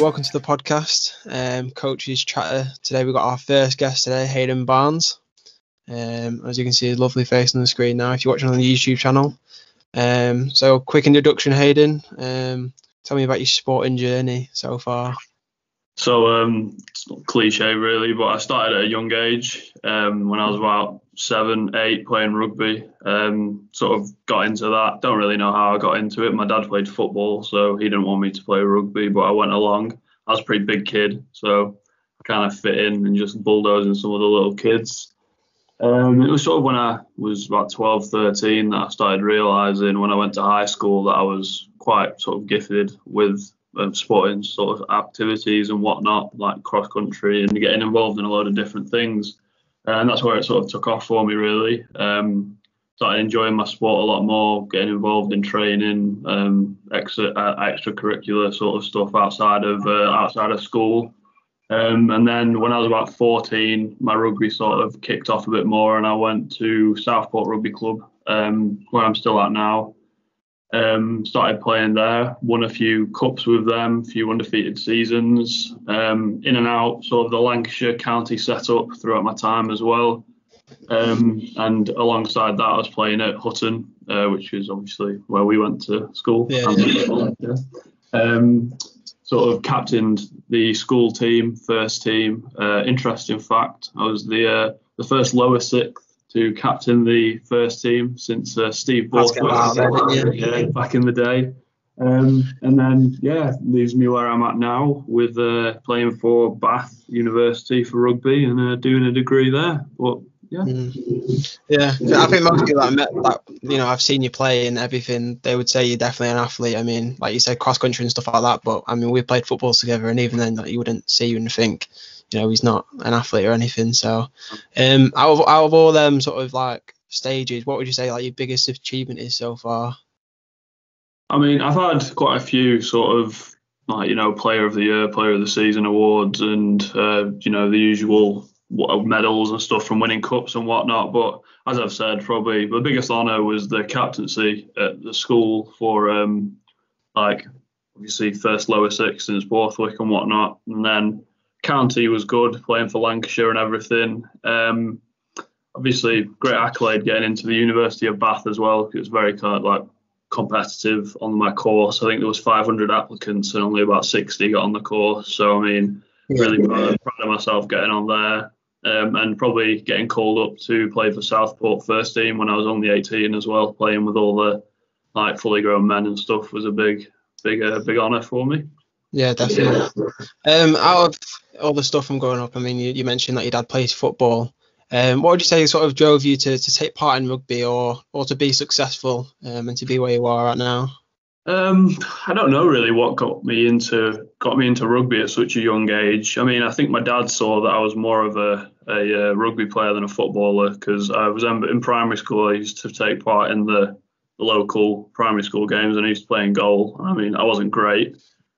welcome to the podcast, um, Coaches Chatter. Today we've got our first guest today, Haydn Barnes. Um, as you can see, his lovely face on the screen now. If you're watching on the YouTube channel, um, so quick introduction, Haydn. Um, tell me about your sporting journey so far. So um, it's not cliche really, but I started at a young age. Um, when I was about seven, eight, playing rugby. Um, sort of got into that. Don't really know how I got into it. My dad played football, so he didn't want me to play rugby, but I went along. I was a pretty big kid, so I kind of fit in and just bulldozing some of the little kids. Um, it was sort of when I was about 12, 13 that I started realizing when I went to high school that I was quite sort of gifted with um, sporting sort of activities and whatnot, like cross country and getting involved in a load of different things. And that's where it sort of took off for me, really. Um, started enjoying my sport a lot more, getting involved in training, um, extra uh, extracurricular sort of stuff outside of uh, outside of school. Um, and then when I was about 14, my rugby sort of kicked off a bit more, and I went to Southport Rugby Club, um, where I'm still at now. Um, started playing there, won a few cups with them, a few undefeated seasons, um, in and out sort of the Lancashire county setup throughout my time as well. Um, and alongside that, I was playing at Hutton, uh, which is obviously where we went to school. Yeah, yeah. Um, sort of captained the school team, first team. Uh, interesting fact: I was the uh, the first lower sixth to captain the first team since uh, Steve Borthwick yeah, back in the day. Um, and then, yeah, leaves me where I'm at now with uh, playing for Bath University for rugby and uh, doing a degree there. But yeah, mm. yeah, I think most people that I met, that you know, I've seen you play and everything, they would say you're definitely an athlete. I mean, like you said, cross country and stuff like that. But I mean, we played football together, and even then, like, you wouldn't see you and think you know he's not an athlete or anything. So, um, out of out of all them sort of like stages, what would you say like your biggest achievement is so far? I mean, I've had quite a few sort of like you know player of the year, player of the season awards, and uh, you know the usual medals and stuff from winning cups and whatnot. But as I've said, probably the biggest honour was the captaincy at the school for um, like obviously first lower six since Borthwick and whatnot, and then county was good, playing for Lancashire and everything. Um, obviously, great accolade getting into the University of Bath as well. It was very kind of like competitive on my course. I think there was 500 applicants and only about 60 got on the course. So I mean, yeah. really proud, proud, of myself getting on there. Um, and probably getting called up to play for Southport first team when I was only 18 as well, playing with all the like fully grown men and stuff was a big, big, uh, big honour for me. Yeah, definitely. Um, out of all the stuff from growing up, I mean, you, you mentioned that your dad plays football. Um, what would you say sort of drove you to, to take part in rugby or or to be successful um, and to be where you are right now? Um, I don't know really what got me into got me into rugby at such a young age. I mean, I think my dad saw that I was more of a, a, uh, rugby player than a footballer because I was in primary school. I used to take part in the, the local primary school games and I used to play in goal. I mean, I wasn't great,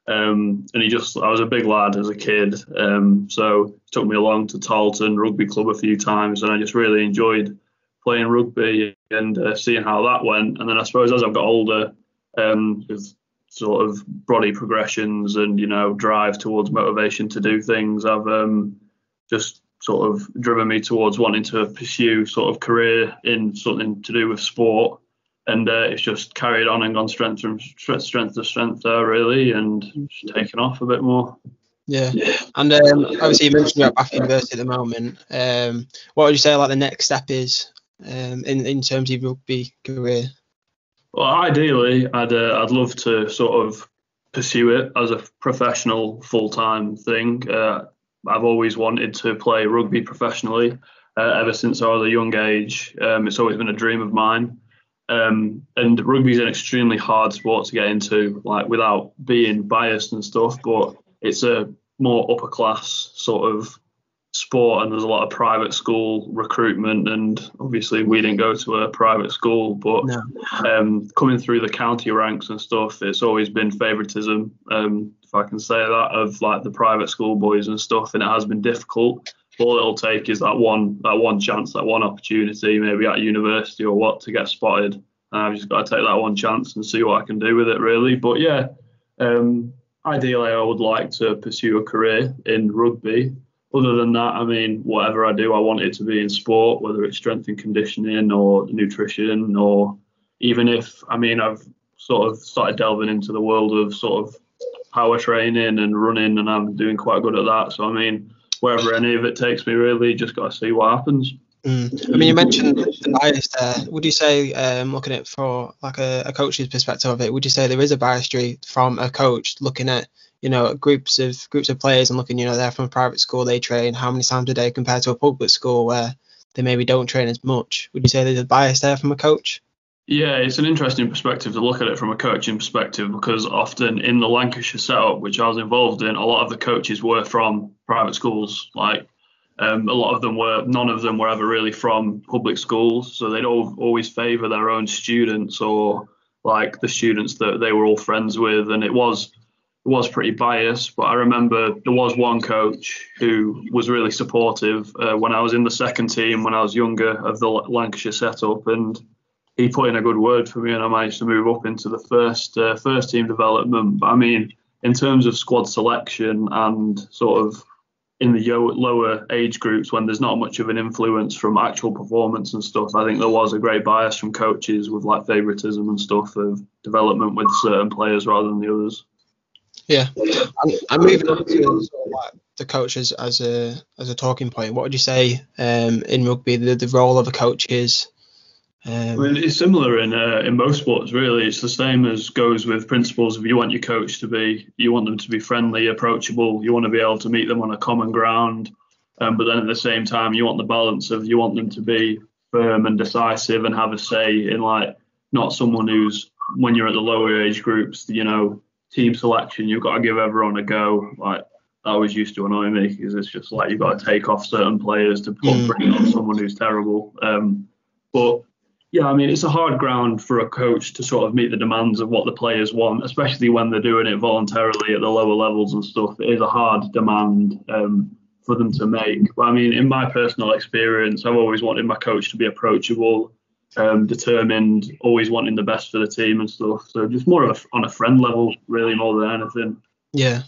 um, and he just, I was a big lad as a kid. Um, so took me along to Tarleton Rugby Club a few times, and I just really enjoyed playing rugby and uh, seeing how that went. And then I suppose as I've got older, um, with sort of body progressions and you know drive towards motivation to do things, I've um, just sort of driven me towards wanting to pursue sort of career in something to do with sport and uh, it's just carried on and gone strength from strength, strength to strength there really, and taken off a bit more. Yeah, yeah. and um, obviously you mentioned you're at Bath University at the moment. Um, what would you say like the next step is um, in in terms of your rugby career? Well, ideally, I'd uh, I'd love to sort of pursue it as a professional full time thing. Uh, I've always wanted to play rugby professionally uh, ever since I was a young age. Um, it's always been a dream of mine. Um, and rugby is an extremely hard sport to get into, like without being biased and stuff. But it's a more upper class sort of sport, and there's a lot of private school recruitment. And obviously, we didn't go to a private school, but no. um, coming through the county ranks and stuff, it's always been favouritism, um, if I can say that, of like the private school boys and stuff, and it has been difficult all it'll take is that one that one chance, that one opportunity, maybe at university or what, to get spotted. And I've just got to take that one chance and see what I can do with it, really. But yeah, um, ideally, I would like to pursue a career in rugby. Other than that, I mean, whatever I do, I want it to be in sport, whether it's strength and conditioning or nutrition, or even if, I mean, I've sort of started delving into the world of sort of power training and running, and I'm doing quite good at that. So, I mean, wherever any of it takes me, really, just got to see what happens. Mm. I mean, you mentioned the bias there. Would you say, um, looking at it for like a, a, coach's perspective of it, would you say there is a bias from a coach looking at, you know, groups of groups of players and looking, you know, they're from a private school, they train how many times a day compared to a public school where they maybe don't train as much? Would you say there's a bias there from a coach? Yeah, it's an interesting perspective to look at it from a coaching perspective because often in the Lancashire setup, which I was involved in, a lot of the coaches were from private schools. Like um, a lot of them were, none of them were ever really from public schools, so they'd all, always favour their own students or like the students that they were all friends with, and it was it was pretty biased. But I remember there was one coach who was really supportive uh, when I was in the second team when I was younger of the Lancashire setup, and he put in a good word for me, and I managed to move up into the first uh, first team development. But I mean, in terms of squad selection and sort of in the lower age groups when there's not much of an influence from actual performance and stuff. I think there was a great bias from coaches with like favoritism and stuff of development with certain players rather than the others. Yeah, and moving on to the coaches as a as a talking point, what would you say um, in rugby the, the role of a coach is um, mean, it's similar in uh, in most sports, really. It's the same as goes with principles. If you want your coach to be, you want them to be friendly, approachable. You want to be able to meet them on a common ground, um, but then at the same time, you want the balance of you want them to be firm and decisive and have a say in like not someone who's when you're at the lower age groups, you know, team selection. You've got to give everyone a go. Like that always used to annoy me because it's just like you've got to take off certain players to put, mm. bring on someone who's terrible. Um, but yeah, I mean, it's a hard ground for a coach to sort of meet the demands of what the players want, especially when they're doing it voluntarily at the lower levels and stuff. It is a hard demand um, for them to make. But I mean, in my personal experience, I've always wanted my coach to be approachable, um, determined, always wanting the best for the team and stuff. So just more of a, on a friend level, really, more than anything. Yeah.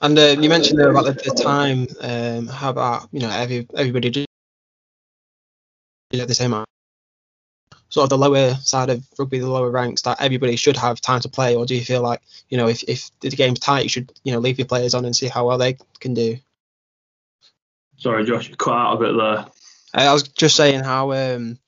And uh, you mentioned there about the, the time. Um, how about you know every everybody do at the same? Sort of the lower side of rugby, the lower ranks, that everybody should have time to play, or do you feel like you know if if the game's tight, you should you know leave your players on and see how well they can do? Sorry, Josh, you cut out a bit there. I was just saying how um,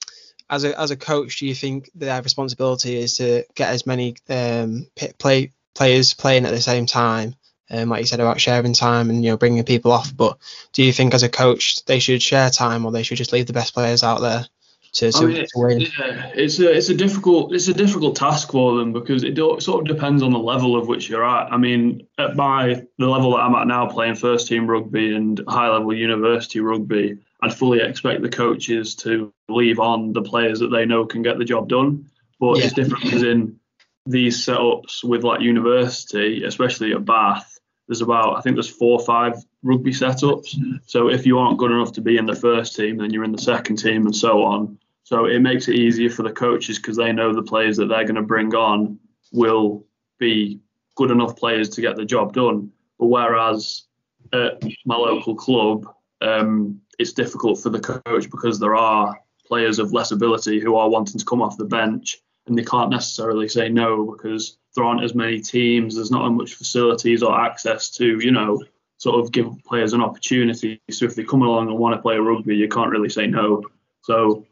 as a as a coach, do you think their responsibility is to get as many um, play players playing at the same time? Um, like you said about sharing time and you know bringing people off, but do you think as a coach they should share time or they should just leave the best players out there? To, to, I mean, to win. Yeah, it's a it's a difficult it's a difficult task for them because it sort of depends on the level of which you're at. I mean, at my the level that I'm at now, playing first team rugby and high level university rugby, I'd fully expect the coaches to leave on the players that they know can get the job done. But yeah. it's different because in these setups with like university, especially at Bath, there's about I think there's four or five rugby setups. So if you aren't good enough to be in the first team, then you're in the second team and so on. So it makes it easier for the coaches because they know the players that they're going to bring on will be good enough players to get the job done. But whereas at my local club, um, it's difficult for the coach because there are players of less ability who are wanting to come off the bench and they can't necessarily say no because there aren't as many teams, there's not as much facilities or access to, you know, sort of give players an opportunity. So if they come along and want to play rugby, you can't really say no. So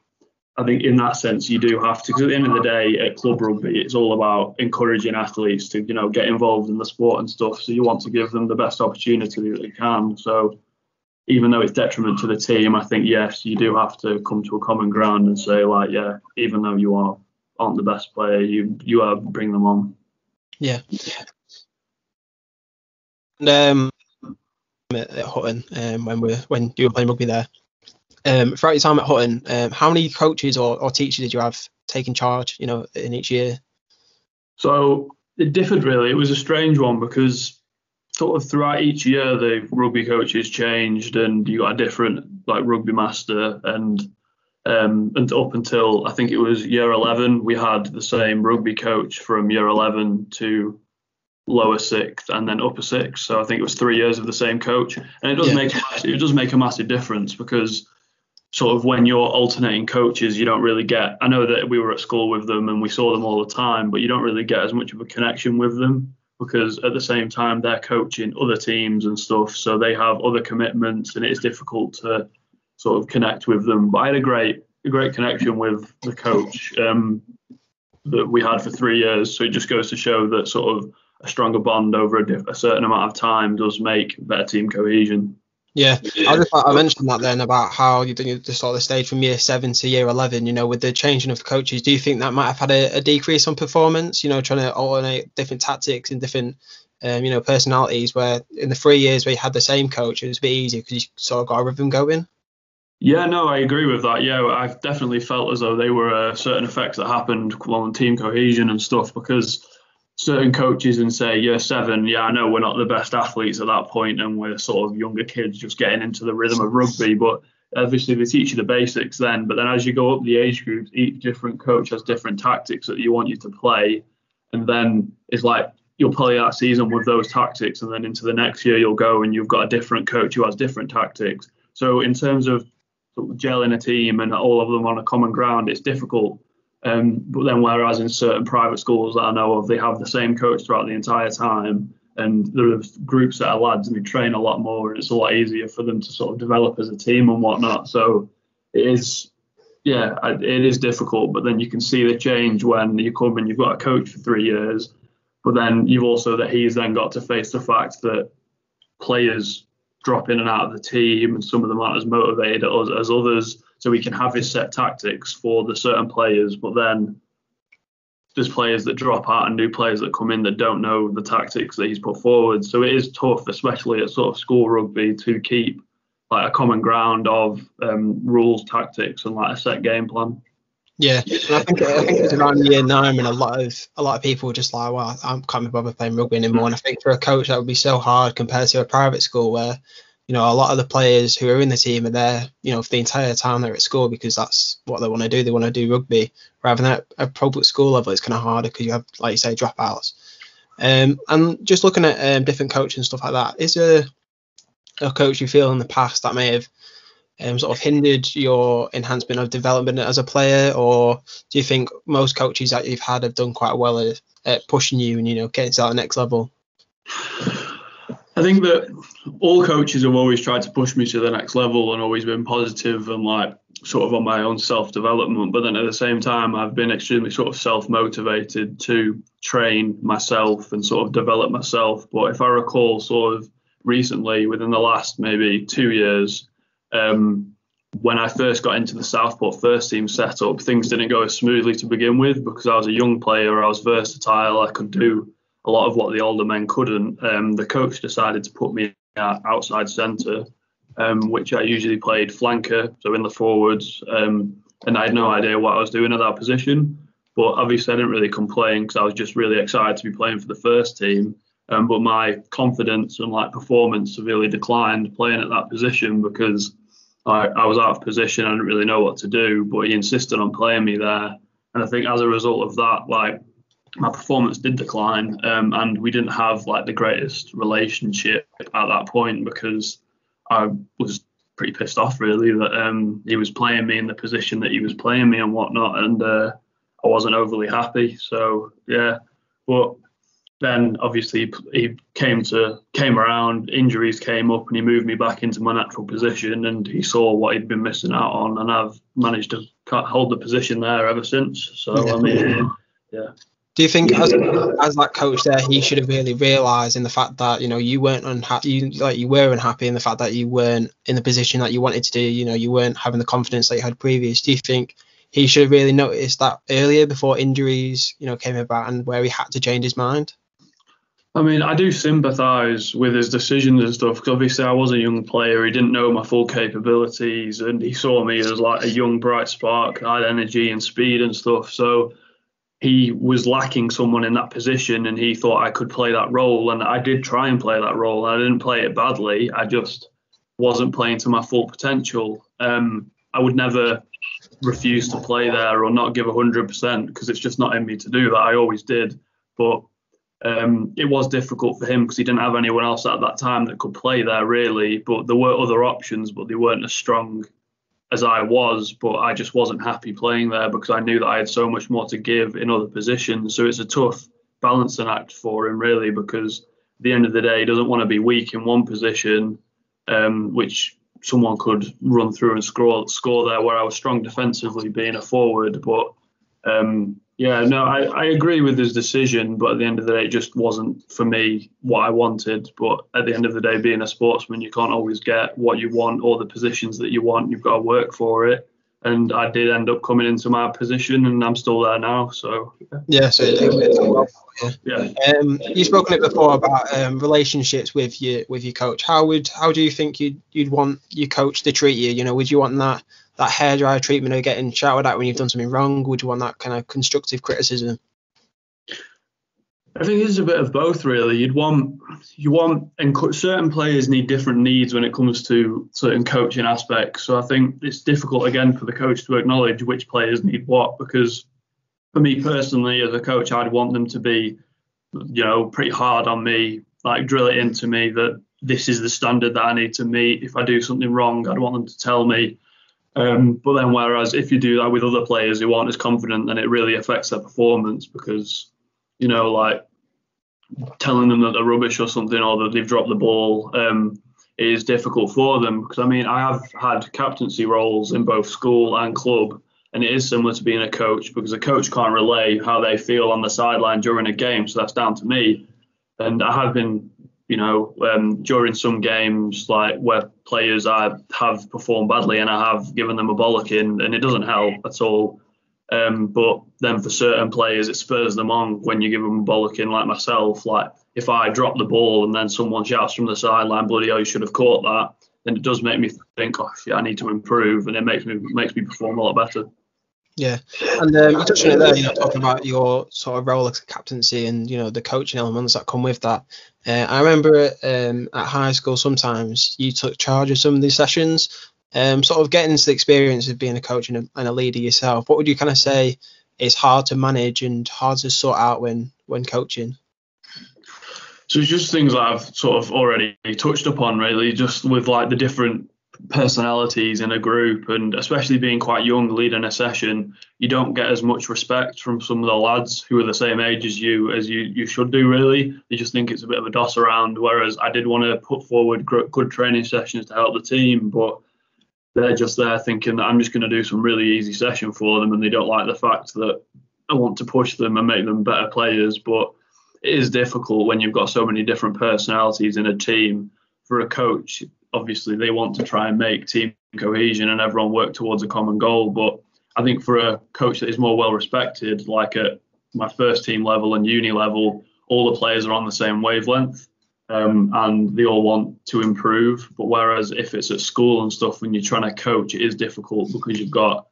I think in that sense you do have to. Because at the end of the day, at club rugby, it's all about encouraging athletes to you know get involved in the sport and stuff. So you want to give them the best opportunity that you can. So even though it's detriment to the team, I think yes, you do have to come to a common ground and say like, yeah, even though you are aren't the best player, you you are bring them on. Yeah. And um, at Hutton, um, when we when you were playing rugby there, um, throughout your time at Hutton, um, how many coaches or, or teachers did you have taking charge, you know, in each year? So it differed really. It was a strange one because sort of throughout each year the rugby coaches changed and you got a different like rugby master and um, and up until I think it was year 11 we had the same rugby coach from year 11 to lower sixth, and then upper sixth. So I think it was three years of the same coach, and it does yeah. make it does make a massive difference because sort of when you're alternating coaches, you don't really get. I know that we were at school with them and we saw them all the time, but you don't really get as much of a connection with them because at the same time they're coaching other teams and stuff, so they have other commitments, and it is difficult to sort of connect with them. But I had a great a great connection with the coach um, that we had for three years, so it just goes to show that sort of a stronger bond over a, diff- a certain amount of time does make better team cohesion. Yeah, I just I mentioned that then about how you did the sort of the stage from year seven to year eleven. You know, with the changing of the coaches, do you think that might have had a, a decrease on performance? You know, trying to alternate different tactics and different, um, you know, personalities. Where in the three years where you had the same coach, it was a bit easier because you sort of got a rhythm going. Yeah, no, I agree with that. Yeah, I've definitely felt as though they were uh, certain effects that happened on team cohesion and stuff because certain coaches in say year seven, yeah, I know we're not the best athletes at that point and we're sort of younger kids just getting into the rhythm of rugby, but obviously they teach you the basics then. But then as you go up the age groups, each different coach has different tactics that you want you to play, and then it's like you'll play that season with those tactics, and then into the next year you'll go and you've got a different coach who has different tactics. So in terms of gelling a team and all of them on a common ground, it's difficult um, but then, whereas in certain private schools that I know of, they have the same coach throughout the entire time, and there are groups that are lads and they train a lot more, and it's a lot easier for them to sort of develop as a team and whatnot. So it is, yeah, it is difficult. But then you can see the change when you come and you've got a coach for three years, but then you've also that he's then got to face the fact that players drop in and out of the team, and some of them aren't as motivated as, as others so we can have his set tactics for the certain players, but then there's players that drop out and new players that come in that don't know the tactics that he's put forward. So it is tough, especially at sort of school rugby, to keep like a common ground of um, rules, tactics, and like a set game plan. Yeah, and I think I think it's around year nine, and a lot of a lot of people just like, well, I can't be bothered playing rugby anymore. And I think for a coach that would be so hard compared to a private school where you know, a lot of the players who are in the team are there, you know, for the entire time they're at school because that's what they want to do. They want to do rugby. Rather than at a public school level, it's kind of harder because you have, like you say, dropouts. Um, and just looking at um, different coaches and stuff like that, is there a coach you feel in the past that may have um, sort of hindered your enhancement of development as a player, or do you think most coaches that you've had have done quite well at, at pushing you and you know getting to that next level? I think that all coaches have always tried to push me to the next level and always been positive and like sort of on my own self development. But then at the same time, I've been extremely sort of self motivated to train myself and sort of develop myself. But if I recall, sort of recently, within the last maybe two years, um, when I first got into the Southport first team setup, things didn't go as smoothly to begin with because I was a young player, I was versatile, I could do a lot of what the older men couldn't. Um, the coach decided to put me outside centre, um, which I usually played flanker, so in the forwards. Um, and I had no idea what I was doing at that position. But obviously, I didn't really complain because I was just really excited to be playing for the first team. Um, but my confidence and like performance severely declined playing at that position because I, I was out of position. I didn't really know what to do. But he insisted on playing me there. And I think as a result of that, like my performance did decline, um, and we didn't have like the greatest relationship at that point because I was pretty pissed off really that um, he was playing me in the position that he was playing me and whatnot, and uh, I wasn't overly happy. So yeah, but then obviously he came to came around, injuries came up, and he moved me back into my natural position, and he saw what he'd been missing out on, and I've managed to hold the position there ever since. So I mean, yeah. Do you think as, as that coach there, he should have really realised in the fact that you know you weren't unhappy, you like you were unhappy in the fact that you weren't in the position that you wanted to do. You know, you weren't having the confidence that you had previous. Do you think he should have really noticed that earlier before injuries, you know, came about and where he had to change his mind? I mean, I do sympathise with his decisions and stuff because obviously I was a young player. He didn't know my full capabilities, and he saw me as like a young bright spark, I had energy and speed and stuff. So he was lacking someone in that position and he thought I could play that role. And I did try and play that role. I didn't play it badly. I just wasn't playing to my full potential. Um, I would never refuse to play there or not give 100% because it's just not in me to do that. I always did. But Um, it was difficult for him because he didn't have anyone else at that time that could play there really. But there were other options, but they weren't as strong as I was. But I just wasn't happy playing there because I knew that I had so much more to give in other positions. So it's a tough balancing act for him really because at the end of the day, he doesn't want to be weak in one position, um, which someone could run through and score score there. Where I was strong defensively, being a forward, but um, yeah, no, I, I agree with his decision, but at the end of the day, it just wasn't for me what I wanted. But at the end of the day, being a sportsman, you can't always get what you want or the positions that you want. You've got to work for it. And I did end up coming into my position, and I'm still there now. So yeah, so it, yeah. Um, you've spoken it before about um, relationships with your with your coach. How would how do you think you'd you'd want your coach to treat you? You know, would you want that that hairdryer treatment of getting shouted at when you've done something wrong? Would you want that kind of constructive criticism? I think it's a bit of both, really. You'd want you want and certain players need different needs when it comes to certain coaching aspects. So I think it's difficult again for the coach to acknowledge which players need what because for me personally, as a coach, I'd want them to be, you know, pretty hard on me, like drill it into me that this is the standard that I need to meet. If I do something wrong, I'd want them to tell me. Um, but then, whereas if you do that with other players who aren't as confident, then it really affects their performance because, you know, like telling them that they're rubbish or something or that they've dropped the ball um, is difficult for them. Because I mean, I have had captaincy roles in both school and club, and it is similar to being a coach because a coach can't relay how they feel on the sideline during a game, so that's down to me. And I have been you know, um, during some games like where players I have performed badly and I have given them a bollocking and it doesn't help at all. Um, but then for certain players, it spurs them on when you give them a bollocking like myself. Like if I drop the ball and then someone shouts from the sideline, bloody hell, you should have caught that, then it does make me think, oh, shit, I need to improve and it makes me makes me perform a lot better. Yeah, and um, you touched on it there. You know, talking about your sort of role as captaincy and you know the coaching elements that come with that. Uh, I remember um, at high school sometimes you took charge of some of these sessions. Um, sort of getting into the experience of being a coach and a, and a leader yourself. What would you kind of say is hard to manage and hard to sort out when when coaching? So it's just things that I've sort of already touched upon, really, just with like the different personalities in a group and especially being quite young leading a session you don't get as much respect from some of the lads who are the same age as you as you you should do really. They just think it's a bit of a doss around whereas i did want to put forward good training sessions to help the team but they're just there thinking that i'm just going to do some really easy session for them and they don't like the fact that i want to push them and make them better players but it is difficult when you've got so many different personalities in a team for a coach obviously they want to try and make team cohesion and everyone work towards a common goal. But I think for a coach that is more well respected, like at my first team level and uni level, all the players are on the same wavelength um, and they all want to improve. But whereas if it's at school and stuff, when you're trying to coach, it is difficult because you've got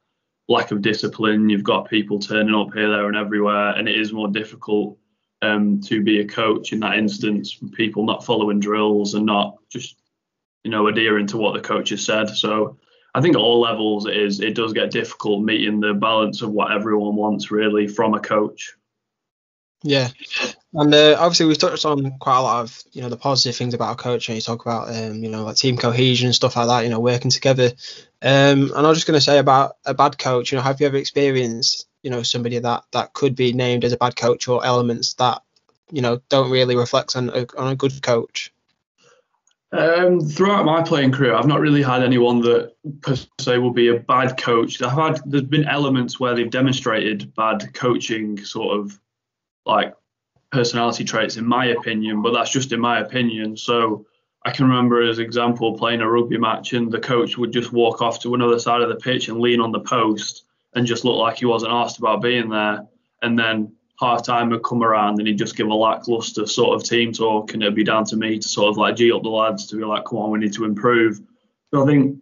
lack of discipline, you've got people turning up here, there, and everywhere, and it is more difficult um, to be a coach in that instance. People not following drills and not just you know, adhering to what the coach has said. So I think at all levels it is it does get difficult meeting the balance of what everyone wants really from a coach. Yeah, and uh, obviously we've touched on quite a lot of you know the positive things about a coach, and you talk about um, you know like team cohesion and stuff like that, you know working together. Um, and I was just going to say about a bad coach, you know, have you ever experienced you know somebody that that could be named as a bad coach or elements that you know don't really reflect on a, on a good coach? Um, throughout my playing career, I've not really had anyone that per se will be a bad coach. I've had there's been elements where they've demonstrated bad coaching sort of like personality traits, in my opinion, but that's just in my opinion. So I can remember as example playing a rugby match and the coach would just walk off to another side of the pitch and lean on the post and just look like he wasn't asked about being there. And then half time would come around and he'd just give a lackluster sort of team talk and it'd be down to me to sort of like G up the lads to be like, come on, we need to improve. So I think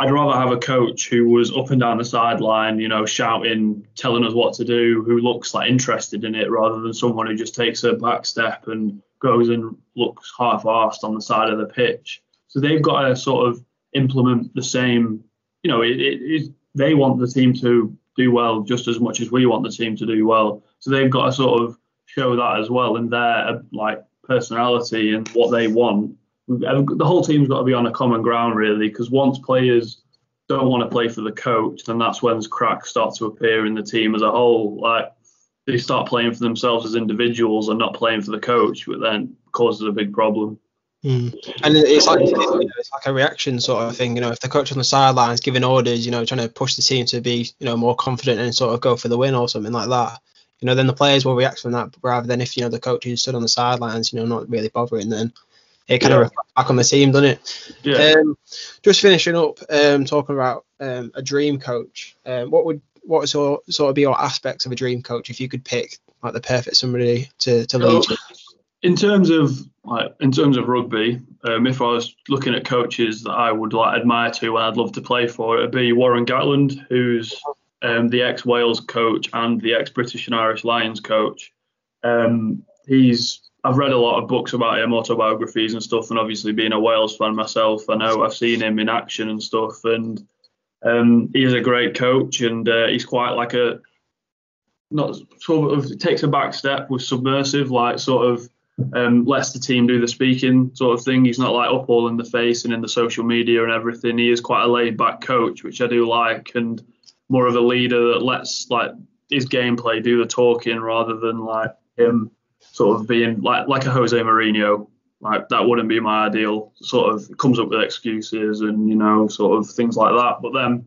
I'd rather have a coach who was up and down the sideline, you know, shouting, telling us what to do, who looks like interested in it rather than someone who just takes a back step and goes and looks half-assed on the side of the pitch. So they've got to sort of implement the same, you know, it, it, it, they want the team to do well just as much as we want the team to do well. So they've got to sort of show that as well and their like personality and what they want. The whole team's got to be on a common ground really, because once players don't want to play for the coach, then that's when cracks start to appear in the team as a whole. Like they start playing for themselves as individuals and not playing for the coach, which then causes a big problem. Mm. And it's like it's like a reaction sort of thing, you know. If the coach on the sidelines giving orders, you know, trying to push the team to be, you know, more confident and sort of go for the win or something like that, you know, then the players will react from that rather than if you know the coach who stood on the sidelines, you know, not really bothering. Then it kind yeah. of reflects back on the team, doesn't it? Yeah. Um, just finishing up, um, talking about um, a dream coach. Um, what would what would sort sort of be your aspects of a dream coach if you could pick like the perfect somebody to to lead? In terms of like in terms of rugby, um, if I was looking at coaches that I would like admire to and I'd love to play for, it'd be Warren Gatland, who's um, the ex Wales coach and the ex British and Irish Lions coach. Um, he's I've read a lot of books about him, autobiographies and stuff, and obviously being a Wales fan myself, I know I've seen him in action and stuff, and um, he is a great coach, and uh, he's quite like a not sort of takes a back step with submersive, like sort of um, lets the team do the speaking sort of thing. He's not like up all in the face and in the social media and everything. He is quite a laid back coach, which I do like, and more of a leader that lets like his gameplay do the talking rather than like him sort of being like like a Jose Mourinho. Like that wouldn't be my ideal. Sort of comes up with excuses and you know sort of things like that. But then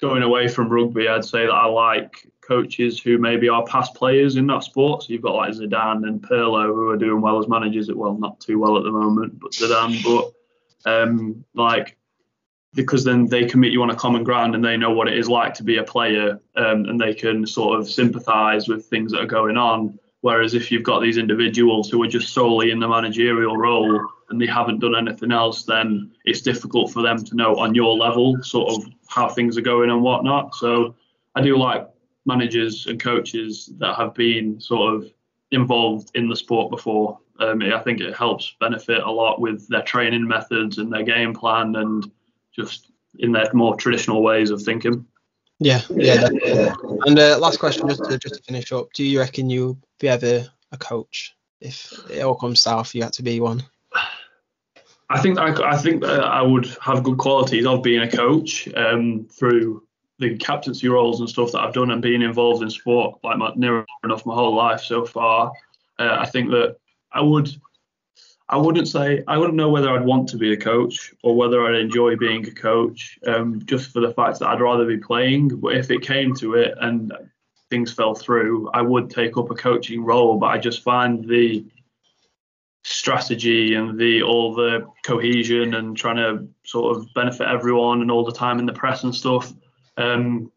going away from rugby, I'd say that I like coaches who maybe are past players in that sport. So you've got like Zidane and Pirlo who are doing well as managers. Well, not too well at the moment, but Zidane. But um, like because then they can meet you on a common ground and they know what it is like to be a player um, and they can sort of sympathise with things that are going on. Whereas if you've got these individuals who are just solely in the managerial role and they haven't done anything else, then it's difficult for them to know on your level sort of how things are going and whatnot. So I do like managers and coaches that have been sort of involved in the sport before. Um, I think it helps benefit a lot with their training methods and their game plan and just in their more traditional ways of thinking. Yeah, yeah. yeah. And uh, last question, just to just to finish up, do you reckon you'll be ever a coach if it all comes south? You had to be one. I think I, I think I would have good qualities of being a coach um, through the captaincy roles and stuff that I've done and being involved in sport like my, near enough my whole life so far. Uh, I think that I would I wouldn't say I wouldn't know whether I'd want to be a coach or whether I'd enjoy being a coach, um, just for the fact that I'd rather be playing. But if it came to it and things fell through, I would take up a coaching role. But I just find the strategy and the all the cohesion and trying to sort of benefit everyone and all the time in the press and stuff um,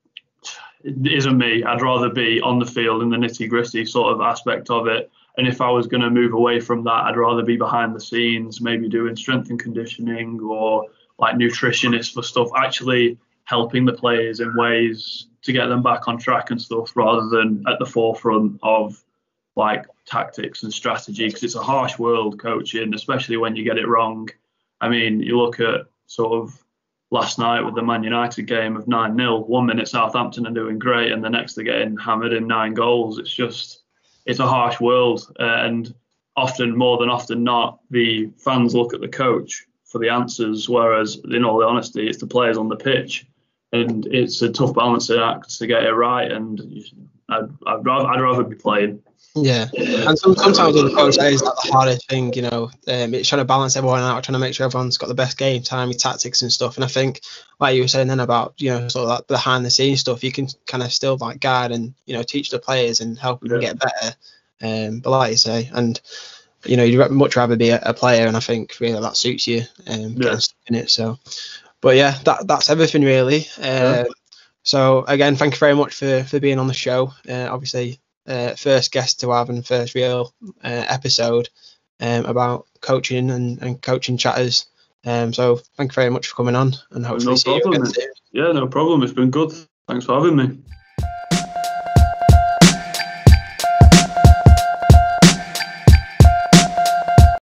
isn't me. I'd rather be on the field in the nitty gritty sort of aspect of it and if I was going to move away from that, I'd rather be behind the scenes, maybe doing strength and conditioning or like nutritionists for stuff, actually helping the players in ways to get them back on track and stuff rather than at the forefront of like tactics and strategy because it's a harsh world coaching, especially when you get it wrong. I mean, you look at sort of last night with the Man United game of 9 0, one minute Southampton are doing great, and the next they're getting hammered in nine goals. It's just it's a harsh world, uh, and often more than often not, the fans look at the coach for the answers, whereas in all honesty, it's the players on the pitch, and it's a tough balancing act to get it right. And I'd, I'd rather I'd rather be playing. Yeah, and some, sometimes on the coach that is like the hardest thing, you know. Um, it's trying to balance everyone out, trying to make sure everyone's got the best game time, tactics and stuff. And I think, like you were saying then about, you know, sort of like behind the scenes stuff, you can kind of still like guide and you know teach the players and help them yeah. get better. Um, but like you say, and you know, you'd much rather be a, a player, and I think really that suits you um, yeah. in it. So, but yeah, that that's everything really. Uh, yeah. So again, thank you very much for for being on the show. Uh, obviously uh, first guest to have and first real uh, episode um, about coaching and, and coaching chatters. Um, so thank you very much for coming on and hopefully no see problem. you again soon. Yeah, no problem. It's been good. Thanks for having me.